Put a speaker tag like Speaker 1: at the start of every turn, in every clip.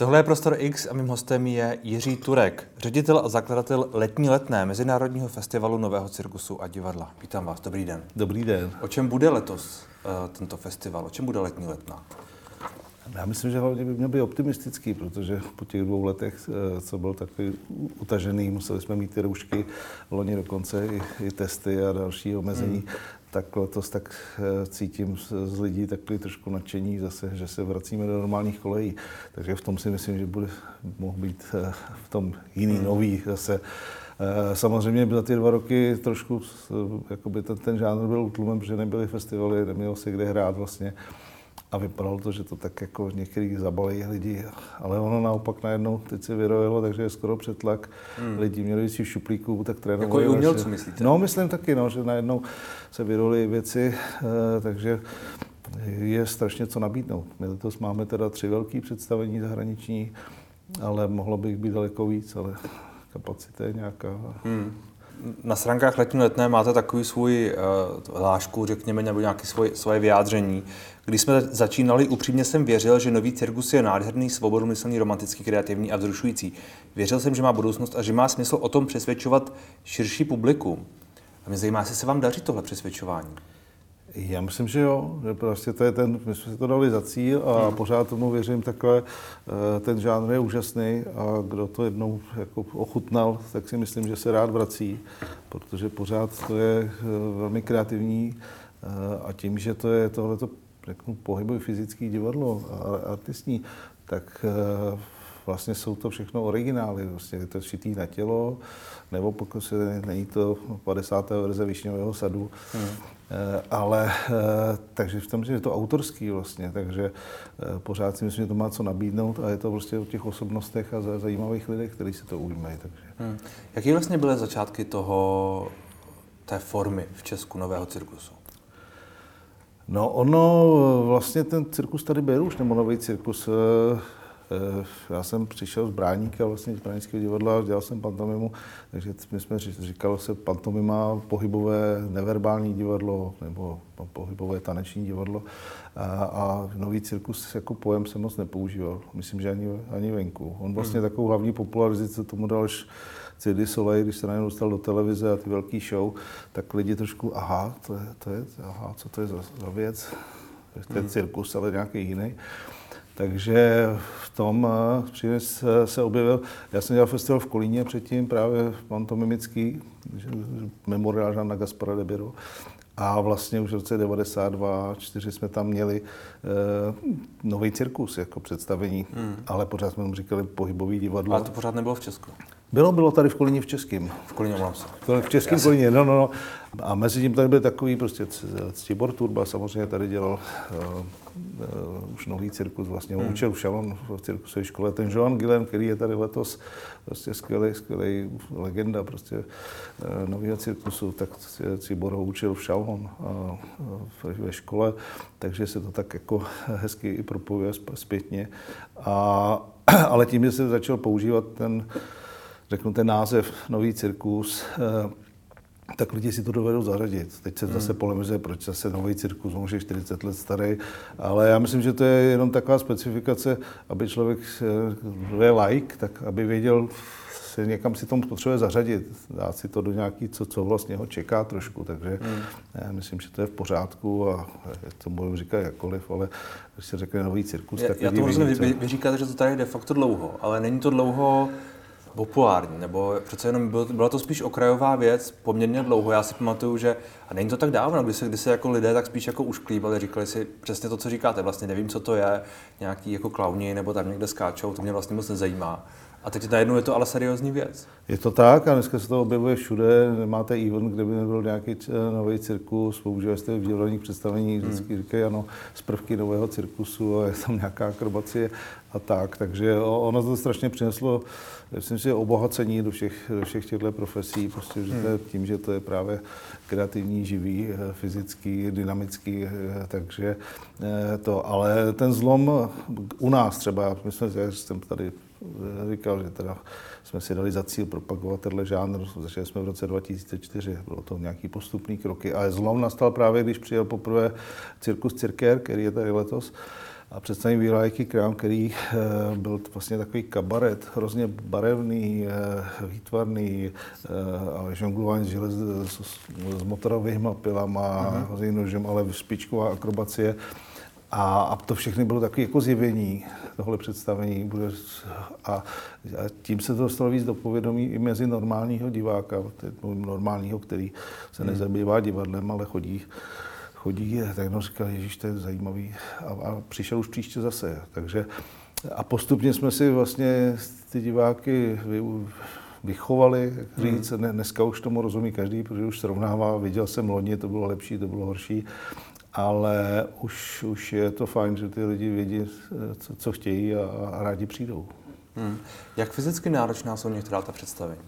Speaker 1: Tohle je Prostor X a mým hostem je Jiří Turek, ředitel a zakladatel letní letné Mezinárodního festivalu Nového cirkusu a divadla. Vítám vás, dobrý den.
Speaker 2: Dobrý den.
Speaker 1: O čem bude letos uh, tento festival? O čem bude letní letná?
Speaker 2: Já myslím, že hlavně by měl být optimistický, protože po těch dvou letech, eh, co byl takový utažený, museli jsme mít ty roušky, loni dokonce i, i testy a další omezení, hmm. Tak letos tak eh, cítím z lidí takový trošku nadšení zase, že se vracíme do normálních kolejí. Takže v tom si myslím, že bude mohl být eh, v tom jiný, hmm. nový zase. Samozřejmě za ty dva roky trošku jakoby ten, ten žánr byl utlumen, protože nebyly festivaly, nemělo se kde hrát vlastně. A vypadalo to, že to tak jako některý zabalí lidi, ale ono naopak najednou teď se vyrojilo, takže je skoro přetlak. Hmm. Lidi měli si v šuplíku, tak trénovali.
Speaker 1: Jako i umělců, myslíte?
Speaker 2: No, myslím taky, no, že najednou se vyrojily věci, eh, takže je strašně co nabídnout. My letos máme teda tři velké představení zahraniční, ale mohlo by jich být daleko víc, ale kapacita je nějaká. Hmm
Speaker 1: na stránkách letní letné máte takový svůj uh, hlášku, řekněme, nebo nějaké svoje, vyjádření. Když jsme začínali, upřímně jsem věřil, že nový cirkus je nádherný, svobodomyslný, romantický, kreativní a vzrušující. Věřil jsem, že má budoucnost a že má smysl o tom přesvědčovat širší publikum. A mě zajímá, jestli se vám daří tohle přesvědčování.
Speaker 2: Já myslím, že jo, že prostě to je ten, my jsme si to dali za cíl a hmm. pořád tomu věřím takhle. Eh, ten žánr je úžasný a kdo to jednou jako ochutnal, tak si myslím, že se rád vrací, protože pořád to je eh, velmi kreativní eh, a tím, že to je tohleto řeknu, pohybový fyzický divadlo a artistní, tak vlastně jsou to všechno originály. Vlastně je to šitý na tělo, nebo pokud se není to 50. verze Višňového sadu. Hmm. Eh, ale eh, takže v tom, že je to autorský vlastně, takže eh, pořád si myslím, že to má co nabídnout a je to prostě o těch osobnostech a zajímavých lidech, kteří se to ujímají. Takže. Hmm.
Speaker 1: Jaký vlastně byly začátky toho, té formy v Česku nového cirkusu?
Speaker 2: No ono, vlastně ten cirkus tady byl už, nebo nový cirkus, já jsem přišel z Bráníka, vlastně z Bránického divadla, dělal jsem pantomimu, takže my jsme říkali se pantomima, pohybové neverbální divadlo nebo pohybové taneční divadlo a, a nový cirkus jako pojem se moc nepoužíval. Myslím, že ani, ani venku. On vlastně hmm. takovou hlavní popularizaci tomu dal až Cirque Soleil, když se najednou dostal do televize a ty velký show, tak lidi trošku, aha, to je, to je aha, co to je za, za věc? To je hmm. cirkus, ale nějaký jiný. Takže v tom eh, přines se objevil, já jsem dělal festival v Kolíně předtím, právě pantomimický, memoriál Žána Gaspara de Biro. A vlastně už v roce 92, 4 jsme tam měli uh, nový cirkus jako představení, hmm. ale pořád jsme mu říkali pohybový divadlo.
Speaker 1: Ale to pořád nebylo v Česku.
Speaker 2: Bylo, bylo tady v Kolíně v Českém.
Speaker 1: V Kolíně, mám se.
Speaker 2: V Českém Kolíně, no, no, no. A mezi tím tady byl takový prostě Ctibor Turba, samozřejmě tady dělal uh, uh, už nový cirkus, vlastně hmm. učil šalon v cirkusové škole. Ten Joan Gillen, který je tady letos, prostě skvělý, skvělý legenda prostě uh, nového cirkusu, tak Cibor ho učil v šalon uh, ve škole, takže se to tak jako hezky i propojuje zpětně. A, ale tím, že se začal používat ten řeknu ten název Nový cirkus, eh, tak lidi si to dovedou zařadit. Teď se zase hmm. polemizuje, proč zase nový cirkus, může je 40 let starý, ale já myslím, že to je jenom taková specifikace, aby člověk, kdo je like, tak aby věděl, se někam si tomu potřebuje zařadit, dát si to do nějaký, co, co vlastně ho čeká trošku, takže hmm. já myslím, že to je v pořádku a to můžu říkat jakkoliv, ale když se řekne nový cirkus,
Speaker 1: já,
Speaker 2: tak
Speaker 1: Já to rozumím, vy, vy říkáte, že to tady je de facto dlouho, ale není to dlouho populární, nebo přece jenom byl, byla to spíš okrajová věc poměrně dlouho. Já si pamatuju, že, a není to tak dávno, kdy se, kdy se jako lidé tak spíš jako ušklíbali, říkali si přesně to, co říkáte, vlastně nevím, co to je, nějaký jako klauni nebo tam někde skáčou, to mě vlastně moc nezajímá. A teď najednou je to ale seriózní věc.
Speaker 2: Je to tak a dneska se to objevuje všude. Nemáte event, kde by nebyl nějaký nový cirkus, používají jste v divadelních představení, hmm. vždycky hmm. říkají ano, z prvky nového cirkusu a je tam nějaká akrobacie a tak. Takže ono to strašně přineslo, myslím si, obohacení do všech, do všech těchto profesí, prostě že hmm. tím, že to je právě kreativní, živý, fyzický, dynamický, takže eh, to, ale ten zlom u nás třeba, myslím, že jsem tady říkal, že teda jsme si dali za cíl propagovat tenhle žánr. Začali jsme v roce 2004, bylo to nějaký postupný kroky. Ale zlom nastal právě, když přijel poprvé cirkus Cirker, který je tady letos. a představím Výlajky krám, který uh, byl vlastně takový kabaret, hrozně barevný, uh, výtvarný, uh, ale žonglování želez s, s motorovými pilama, mm-hmm. nožem, ale špičková akrobacie. A, a to všechny bylo takové jako zjevení tohle představení. Bude, a, a tím se to dostalo víc do povědomí i mezi normálního diváka, normálního, který se hmm. nezabývá divadlem, ale chodí chodí, tak jenom říkal, Ježíš, to je zajímavý. A, a přišel už příště zase. Takže a postupně jsme si vlastně ty diváky vy, vychovali, jak říct, hmm. dneska už tomu rozumí každý, protože už srovnává, viděl jsem loni, to bylo lepší, to bylo horší ale už, už je to fajn, že ty lidi vědí, co, co chtějí a, a rádi přijdou.
Speaker 1: Hmm. Jak fyzicky náročná jsou některá ta představení?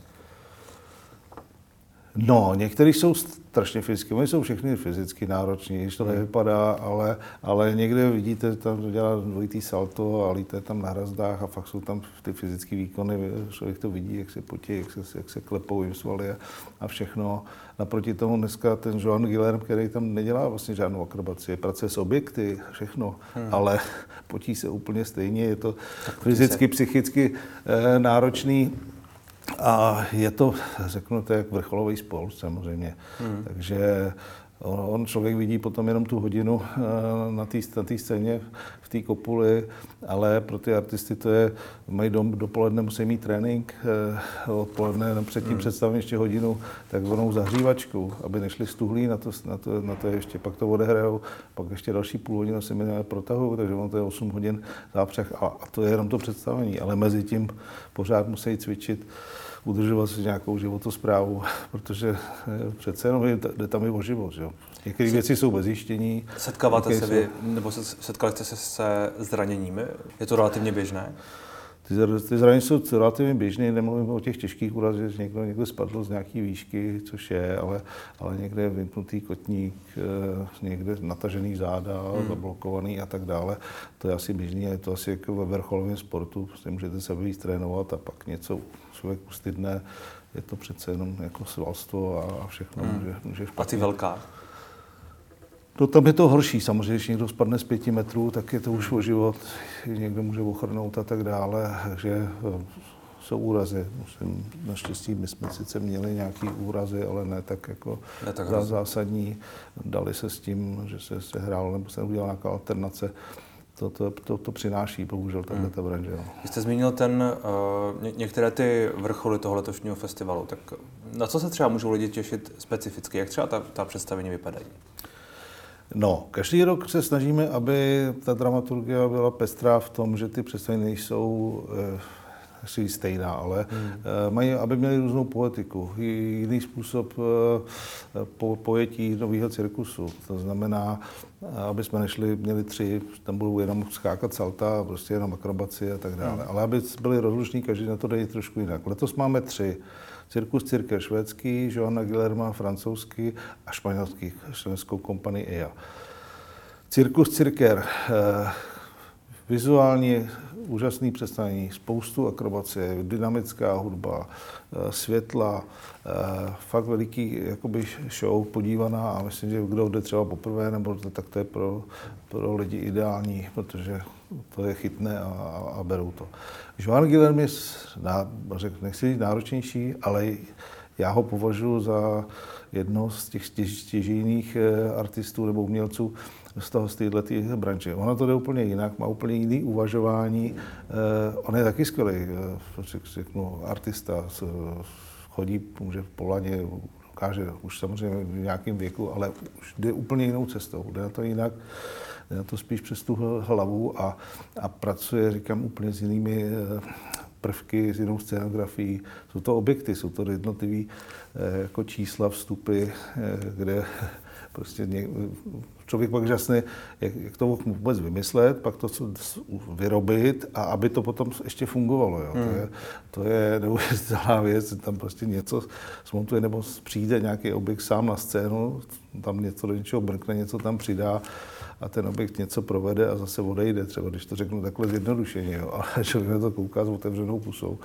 Speaker 2: No, některý jsou strašně fyzicky, oni jsou všechny fyzicky nároční, když to hmm. nevypadá, ale, ale někde vidíte, tam dělá dvojitý salto a líte tam na hrazdách a fakt jsou tam ty fyzické výkony, člověk to vidí, jak se potí, jak se, jak se klepou jim svaly a, a všechno. Naproti tomu dneska ten Joan Guillerm, který tam nedělá vlastně žádnou akrobaci, pracuje s objekty, všechno, hmm. ale potí se úplně stejně, je to fyzicky, psychicky eh, náročný a je to, řeknu to, jak vrcholový sport samozřejmě. Hmm. Takže on člověk vidí potom jenom tu hodinu eh, na té na scéně v té kopuli, ale pro ty artisty to je, mají dom, dopoledne musí mít trénink, eh, odpoledne no, předtím hmm. představím ještě hodinu takzvanou zahřívačku, aby nešli stuhlí na to, na to, na to ještě, pak to odehrajou, pak ještě další půl hodinu se mi protahují, takže on to je 8 hodin zápřeh a, a to je jenom to představení, ale mezi tím pořád musí cvičit udržovat si nějakou životosprávu, protože eh, přece jenom jde tam i o život. Že? Některé věci jsou bez zjištění.
Speaker 1: Setkáváte se vy, nebo setkali jste se se zraněními? Je to relativně běžné?
Speaker 2: Ty, ty zranění jsou relativně běžné, nemluvím o těch těžkých úrazech, že někdo, někdo spadl z nějaké výšky, což je, ale, ale někde je vypnutý kotník, eh, někde natažený záda, hmm. zablokovaný a tak dále. To je asi běžný a je to asi jako ve vrcholovém sportu, prostě můžete se víc trénovat a pak něco člověk ustydne, je to přece jenom jako svalstvo a všechno hmm. může, může
Speaker 1: špatně. A ty velká?
Speaker 2: No tam je to horší samozřejmě, když někdo spadne z pěti metrů, tak je to už o život, někdo může ochrnout a tak dále, že eh, jsou úrazy. Musím, naštěstí my jsme sice měli nějaký úrazy, ale ne tak jako ne tak zásadní. Dali se s tím, že se, se hrál, nebo se udělala nějaká alternace to, to, to, to přináší, bohužel, tahle ta branže. No.
Speaker 1: Vy jste zmínil ten, uh, ně, některé ty vrcholy toho letošního festivalu, tak na co se třeba můžou lidi těšit specificky? Jak třeba ta, ta představení vypadají?
Speaker 2: No, každý rok se snažíme, aby ta dramaturgie byla pestrá v tom, že ty představení nejsou asi stejná, ale hmm. uh, mají, aby měli různou poetiku, jiný způsob uh, po, pojetí nového cirkusu. To znamená, aby jsme nešli, měli tři, tam budou jenom skákat salta, prostě jenom akrobaci a tak dále. Hmm. Ale aby byli rozluční, každý na to dají trošku jinak. Letos máme tři. Cirkus Cirke švédský, Johanna Guillerma francouzský a španělský, švédskou kompanii EA. Cirkus Cirker, eh, vizuálně úžasný představení, spoustu akrobacie, dynamická hudba, eh, světla, eh, fakt veliký jakoby show podívaná a myslím, že kdo jde třeba poprvé, nebo tak to je pro, pro lidi ideální, protože to je chytné a, a, berou to. Joan Guillermo je, řek, nechci říct náročnější, ale já ho považuji za jedno z těch stěžejných eh, artistů nebo umělců, z toho, z této branže. Ono to jde úplně jinak, má úplně jiný uvažování. Eh, on je taky skvělý, eh, řeknu, artista, chodí, může v Polaně, dokáže už samozřejmě v nějakém věku, ale už jde úplně jinou cestou, jde na to jinak, jde na to spíš přes tu hlavu a, a pracuje, říkám, úplně s jinými eh, prvky, s jinou scénografií. Jsou to objekty, jsou to jednotlivé jako čísla, vstupy, kde prostě člověk pak žasne, jak, jak to vůbec vymyslet, pak to vyrobit a aby to potom ještě fungovalo. Jo. Hmm. To je, to je neuvěřitelná věc, tam prostě něco smontuje nebo přijde nějaký objekt sám na scénu, tam něco do něčeho brkne, něco tam přidá a ten objekt něco provede a zase odejde, třeba když to řeknu takhle zjednodušeně, jo. ale člověk na to kouká s otevřenou pusou.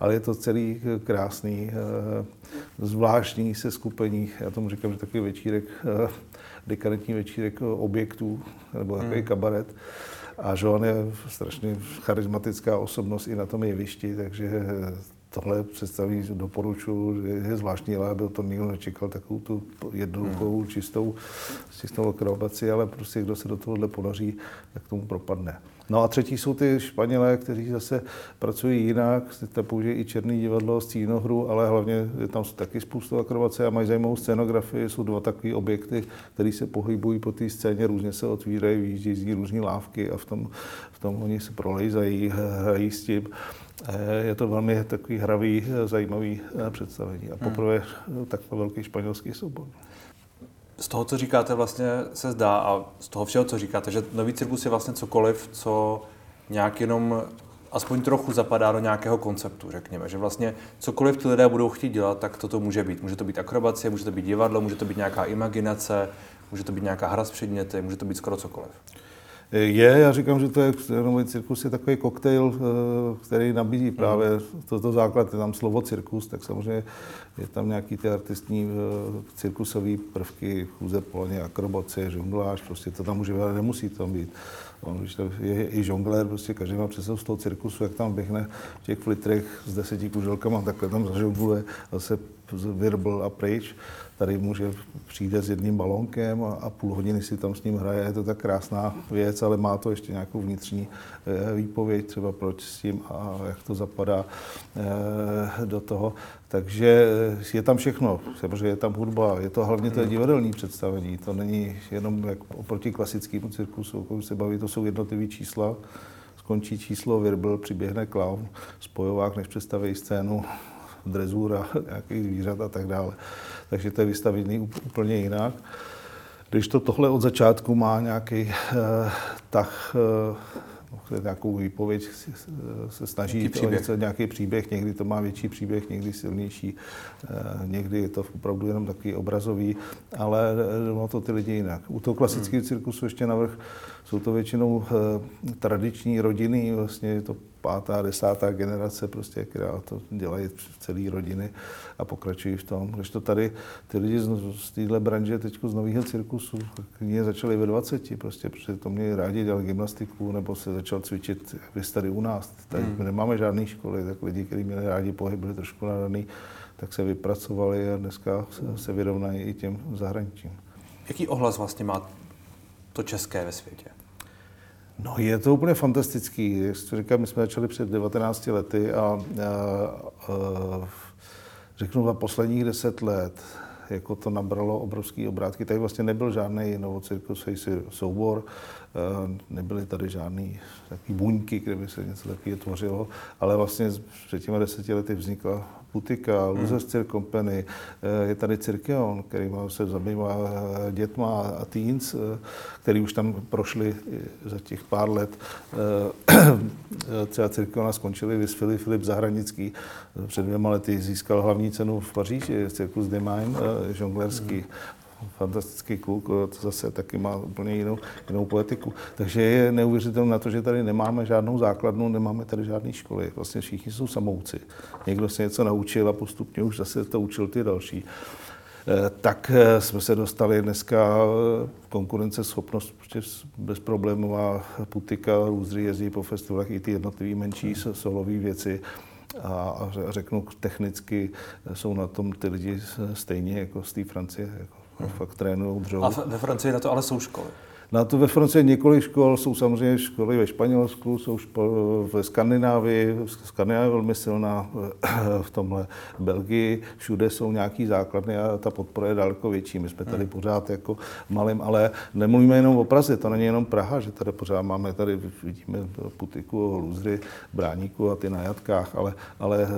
Speaker 2: Ale je to celý krásný, eh, zvláštní se skupení, já tomu říkám, že takový večírek, eh, dekadentní večírek objektů, nebo takový hmm. kabaret. A Joan je strašně charismatická osobnost i na tom jevišti, takže tohle představí, doporučuji, je zvláštní, ale byl to nikdo nečekal takovou tu jednoduchou, hmm. čistou, čistou akrobaci, ale prostě kdo se do tohohle podaří, tak tomu propadne. No a třetí jsou ty Španělé, kteří zase pracují jinak, tam použijí i černý divadlo, stínohru, ale hlavně je tam taky spoustu akrobace a mají zajímavou scénografii. Jsou dva takové objekty, které se pohybují po té scéně, různě se otvírají, výjíždějí z ní různé lávky a v tom, v tom oni se prolejzají, hrají s tím. Je to velmi takový hravý, zajímavý eh, představení. A hmm. poprvé hmm. takhle velký španělský soubor.
Speaker 1: Z toho, co říkáte, vlastně se zdá, a z toho všeho, co říkáte, že nový cirkus je vlastně cokoliv, co nějak jenom aspoň trochu zapadá do nějakého konceptu, řekněme. Že vlastně cokoliv ty lidé budou chtít dělat, tak toto může být. Může to být akrobacie, může to být divadlo, může to být nějaká imaginace, může to být nějaká hra s předměty, může to být skoro cokoliv.
Speaker 2: Je, já říkám, že to je, nový cirkus je takový koktejl, eh, který nabízí právě toto základ, je tam slovo cirkus, tak samozřejmě je tam nějaký ty artistní eh, cirkusové prvky, chůze polně, akrobacie, žongláž, prostě to tam může být, ale nemusí tam být. On, když to je i žonglér, prostě každý má přesou z toho cirkusu, jak tam běhne v těch flitrech s deseti kuželkama, takhle tam zažongluje, zase virbl a pryč. Tady může přijde s jedním balonkem a, a půl hodiny si tam s ním hraje. Je to tak krásná věc, ale má to ještě nějakou vnitřní eh, výpověď, třeba proč s tím a jak to zapadá eh, do toho. Takže eh, je tam všechno. Samozřejmě je tam hudba, je to hlavně to divadelní představení. To není jenom jak oproti klasickému cirkusu, když se baví, to jsou jednotlivé čísla skončí číslo virbl, přiběhne klaun, spojovák, než představí scénu, drezura, nějakých zvířat a tak dále. Takže to je vystavený úplně jinak. Když to tohle od začátku má nějaký eh, tah, eh, nějakou výpověď, se snaží nějaký příběh. Něco, nějaký příběh, někdy to má větší příběh, někdy silnější, eh, někdy je to opravdu jenom takový obrazový, ale eh, má to ty lidi jinak. U toho klasického hmm. cirkusu ještě navrh jsou to většinou eh, tradiční rodiny, vlastně je to pátá, desátá generace, prostě, která to dělají celé rodiny a pokračují v tom. Když to tady ty lidi z, z téhle branže teď z nového cirkusu, knihy začali ve 20, prostě, protože to měli rádi, dělali gymnastiku, nebo se začal cvičit, vy tady u nás. Tady hmm. nemáme žádné školy, tak lidi, kteří měli rádi pohyb, byli trošku nadaný, tak se vypracovali a dneska se, se vyrovnají i těm zahraničím.
Speaker 1: Jaký ohlas vlastně má to české ve světě?
Speaker 2: No je to úplně fantastický. Jak jsi říkal, my jsme začali před 19 lety a, a, a řeknu za posledních 10 let, jako to nabralo obrovský obrátky. Tady vlastně nebyl žádný novocirkusový soubor, nebyly tady žádný takový buňky, kde by se něco takového tvořilo, ale vlastně před těmi deseti lety vznikla Putika, Losers hmm. Company, eh, je tady Cirkeon, který se zabývá eh, dětma a teens, eh, který už tam prošli za těch pár let. Třeba Cirkeona skončili vysfili Filip Zahranický, před dvěma lety získal hlavní cenu v Paříži, Cirkus de Mime, žonglerský. Hmm fantastický kluk, to zase taky má úplně jinou, jinou poetiku. Takže je neuvěřitelné na to, že tady nemáme žádnou základnu, nemáme tady žádné školy. Vlastně všichni jsou samouci. Někdo se něco naučil a postupně už zase to učil ty další. Eh, tak eh, jsme se dostali dneska eh, konkurenceschopnost, prostě bezproblémová putika, růzry jezdí po festivalech i ty jednotlivé menší solové věci a řeknu technicky, jsou na tom ty lidi stejně jako z té Francie. Jako fakt trénují, dřou.
Speaker 1: A ve Francii na to ale jsou školy?
Speaker 2: Na to ve Francii několik škol, jsou samozřejmě školy ve Španělsku, jsou školy ve Skandinávii, Skandinávie je velmi silná, v tomhle Belgii, všude jsou nějaký základny a ta podpora je daleko větší. My jsme tady hmm. pořád jako malým, ale nemluvíme jenom o Praze, to není jenom Praha, že tady pořád máme, tady vidíme Putiku, Luzry, Bráníku a ty na jatkách, ale, ale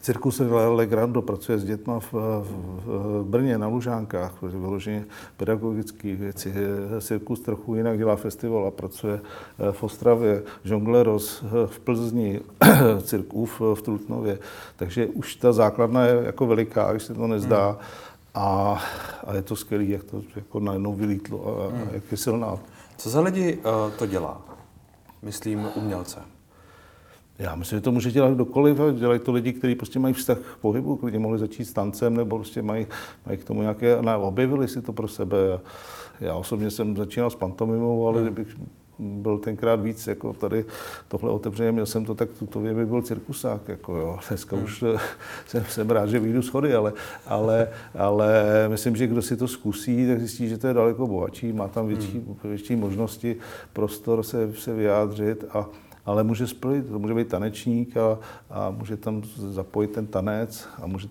Speaker 2: Cirkus Legrando pracuje s dětma v, v Brně na Lužánkách, vyloženě pedagogické věci. Cirkus trochu jinak dělá festival a pracuje eh, v Ostravě, Žongleros eh, v Plzni, Cirkův v Trutnově. Takže už ta základna je jako veliká, když se to nezdá. Hmm. A, a je to skvělé, jak to jako najednou vylítlo a, hmm. a jak je silná.
Speaker 1: Co za lidi uh, to dělá? Myslím umělce.
Speaker 2: Já myslím, že to může dělat kdokoliv, dělají to lidi, kteří prostě mají vztah k pohybu, kteří mohli začít s tancem, nebo prostě mají, mají k tomu nějaké, ne, objevili si to pro sebe. Já osobně jsem začínal s pantomimou, ale hmm. kdybych byl tenkrát víc jako tady tohle otevřené, měl jsem to tak, to by byl cirkusák, jako jo. Dneska hmm. už jsem, jsem rád, že vyjdu schody, ale, ale, ale myslím, že kdo si to zkusí, tak zjistí, že to je daleko bohatší, má tam větší, hmm. větší možnosti, prostor se, se vyjádřit a, ale může split, to může být tanečník a, a může tam zapojit ten tanec a může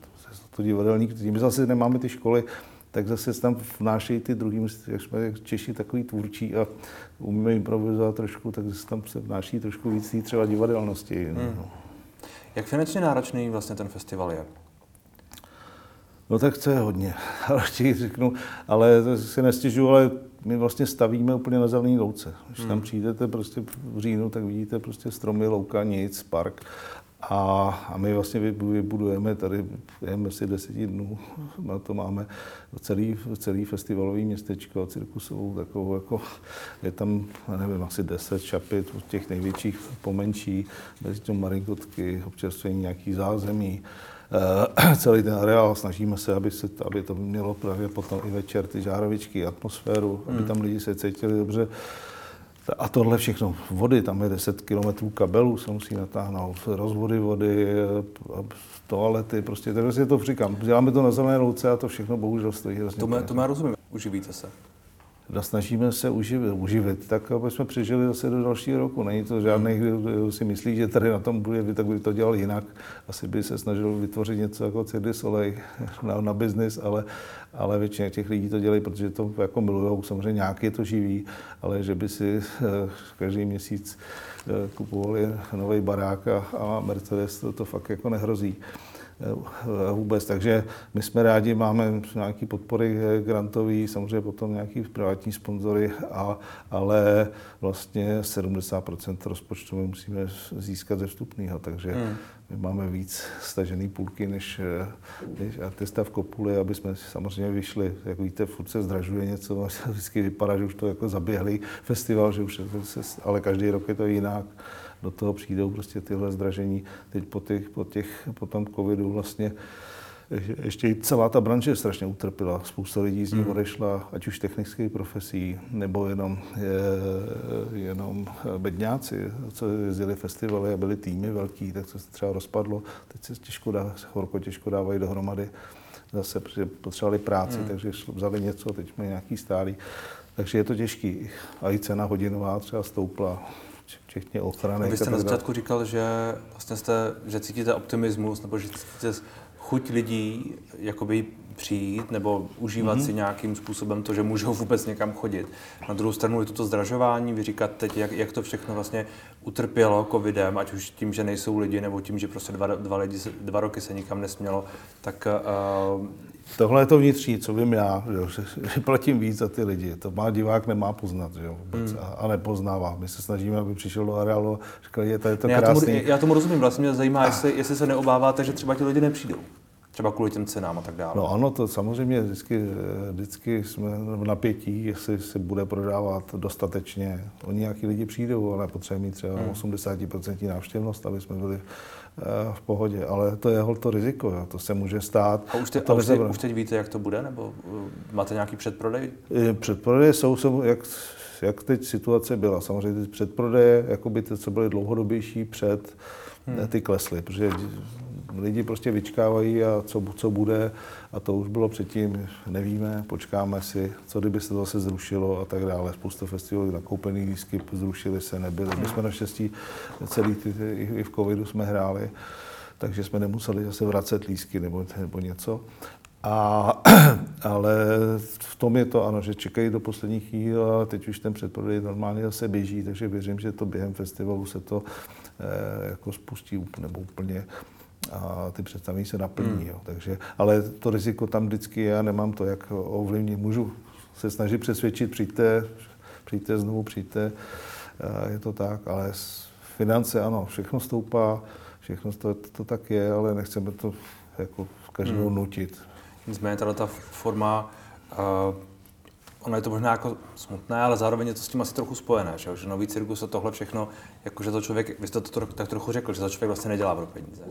Speaker 2: to, divadelník, tím zase nemáme ty školy, tak zase tam vnášejí ty druhý, jak jsme Češi takový tvůrčí a umíme improvizovat trošku, tak zase tam se vnáší trošku víc třeba divadelnosti. Hmm. No.
Speaker 1: Jak finančně náročný vlastně ten festival je?
Speaker 2: No tak to je hodně, ale řeknu, ale si nestěžuju, ale my vlastně stavíme úplně na zelený louce. Když hmm. tam přijdete prostě v říjnu, tak vidíte prostě stromy, louka, nic, park a, a my vlastně vybudujeme tady během asi deseti dnů, na to máme celý, celý festivalový městečko, cirkusovou takovou, jako je tam, nevím, asi deset čapit, od těch největších pomenší, mezi tím marinkotky, občerstvení nějaký zázemí, celý ten areál, snažíme se, aby, se, aby to mělo právě potom i večer ty žárovičky, atmosféru, hmm. aby tam lidi se cítili dobře. A tohle všechno, vody, tam je 10 km kabelů, se musí natáhnout, rozvody vody, toalety, prostě, takže to říkám, děláme to na zelené louce a to všechno bohužel stojí
Speaker 1: hrozně. To, to má rozumím, uživíte se
Speaker 2: snažíme se uživit, uživit, tak aby jsme přežili zase do dalšího roku. Není to žádný, kdo si myslí, že tady na tom bude, tak by to dělal jinak. Asi by se snažil vytvořit něco jako Cirdy Soleil na, na biznis, ale, ale většina těch lidí to dělají, protože to jako milujou. Samozřejmě nějaký je to živí, ale že by si eh, každý měsíc eh, kupovali nový barák a, a Mercedes, to, to fakt jako nehrozí. Eh, vůbec. Takže my jsme rádi, máme nějaké podpory grantové, samozřejmě potom nějaký privátní sponzory, a, ale vlastně 70% rozpočtu my musíme získat ze vstupného, takže hmm. my máme víc stažený půlky než, než artista v Kopuli, aby jsme samozřejmě vyšli, jak víte, furt se zdražuje něco, vždycky vypadá, že už to jako zaběhlý festival, že už se, ale každý rok je to jinak do toho přijdou prostě tyhle zdražení. Teď po, těch, po, těch, po tom covidu vlastně ještě i celá ta branže strašně utrpěla. Spousta lidí z ní hmm. odešla, ať už technických profesí, nebo jenom, je, jenom bedňáci, co jezdili festivaly a byli týmy velký, tak se třeba rozpadlo. Teď se těžko dá, horko těžko dávají dohromady. Zase potřebovali práci, hmm. takže vzali něco, teď mají nějaký stálý. Takže je to těžký. A i cena hodinová třeba stoupla včetně ochrany.
Speaker 1: Vy jste na začátku říkal, že vlastně jste, že cítíte optimismus, nebo že cítíte chuť lidí jakoby přijít nebo užívat mm-hmm. si nějakým způsobem to, že můžou vůbec někam chodit. Na druhou stranu je to zdražování, vy říkáte teď, jak, jak to všechno vlastně utrpělo covidem, ať už tím, že nejsou lidi, nebo tím, že prostě dva, dva, lidi, dva roky se nikam nesmělo, tak uh,
Speaker 2: Tohle je to vnitřní, co vím já, že, že platím víc za ty lidi. To má divák nemá poznat, že jo, vůbec, hmm. a, a nepoznává. My se snažíme, aby přišel do areálu a říkal, je to, je to krásný.
Speaker 1: Já tomu, já tomu rozumím, vlastně mě zajímá, jestli, jestli se neobáváte, že třeba ti lidi nepřijdou. Třeba kvůli těm cenám a tak dále.
Speaker 2: No ano, to samozřejmě vždycky, vždycky jsme v napětí, jestli se bude prodávat dostatečně. Oni nějaký lidi přijdou, ale potřebujeme mít třeba hmm. 80% návštěvnost, aby jsme byli eh, v pohodě. Ale to je to riziko, jo. to se může stát.
Speaker 1: A už, te, a už, te, už teď víte, jak to bude? Nebo eh, máte nějaký předprodej?
Speaker 2: Předprodeje jsou, jsou jak, jak teď situace byla. Samozřejmě ty předprodeje, jakoby ty, co byly dlouhodobější před, hmm. ty klesly, protože lidi prostě vyčkávají a co, co bude a to už bylo předtím, nevíme, počkáme si, co kdyby se to zase zrušilo a tak dále. Spousta festivalů nakoupený lístky zrušily se, nebyly. My jsme naštěstí celý ty, i v covidu jsme hráli, takže jsme nemuseli zase vracet lístky nebo, nebo něco. A, ale v tom je to, ano, že čekají do poslední chvíle a teď už ten předprodej normálně zase běží, takže věřím, že to během festivalu se to eh, jako spustí nebo úplně a ty představení se naplní. Hmm. Jo. Takže, ale to riziko tam vždycky je, já nemám to, jak ovlivnit. Můžu se snažit přesvědčit, přijďte, přijďte znovu, přijďte, je to tak, ale finance, ano, všechno stoupá, všechno to, to, tak je, ale nechceme to jako každého hmm. nutit.
Speaker 1: Nicméně tato ta forma uh, ono je to možná jako smutné, ale zároveň je to s tím asi trochu spojené, že, že nový cirkus a tohle všechno, jakože to člověk, vy jste to tak trochu řekl, že to člověk vlastně nedělá pro peníze.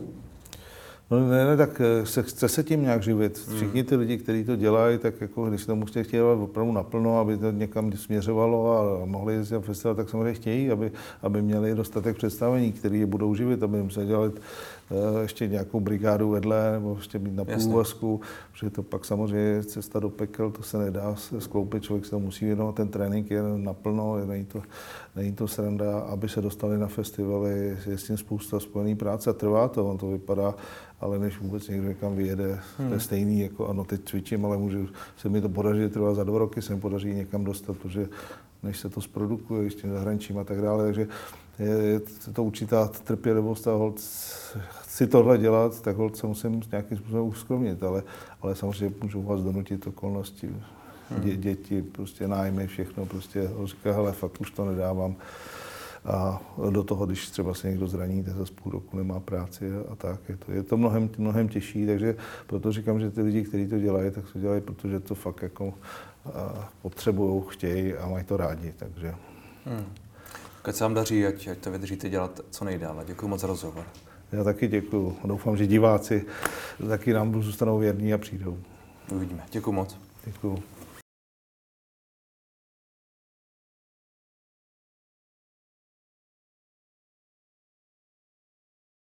Speaker 2: No ne, ne, tak eh, se, chce se tím nějak živit. Hmm. Všichni ty lidi, kteří to dělají, tak jako když to musíte chtějí dělat opravdu naplno, aby to někam směřovalo a mohli jezdit na festival, tak samozřejmě chtějí, aby, aby měli dostatek představení, které je budou živit, aby jim se dělali Eh, ještě nějakou brigádu vedle, nebo ještě být na půlvazku, protože to pak samozřejmě cesta do pekel, to se nedá skloupit, člověk se to musí věnovat, ten trénink je naplno, není to, není to sranda, aby se dostali na festivaly, je s tím spousta spojený práce a trvá to, on to vypadá, ale než vůbec někdo někam vyjede, hmm. to je hmm. stejný, jako ano, teď cvičím, ale můžu, se mi to podaří, trvá za dva roky, se mi podaří někam dostat, protože než se to zprodukuje, ještě zahraničím a tak dále, takže je, je to určitá trpělivost a hold, chci tohle dělat, tak hold se musím nějakým způsobem uskromnit, ale, ale samozřejmě můžu vás donutit okolnosti, hmm. dě, děti, prostě nájmy, všechno, prostě říká, hele, fakt už to nedávám. A do toho, když třeba se někdo zraní, tak za půl roku nemá práci a tak. Je to, je to mnohem, mnohem těžší, takže proto říkám, že ty lidi, kteří to dělají, tak to dělají, protože to fakt jako potřebují, chtějí a mají to rádi. Takže. Hmm.
Speaker 1: Ať se vám daří, ať, ať to vydržíte dělat co nejdále. Děkuji moc za rozhovor.
Speaker 2: Já taky děkuji. Doufám, že diváci taky nám zůstanou věrní a přijdou.
Speaker 1: Uvidíme. Děkuji moc.
Speaker 2: Děkuji.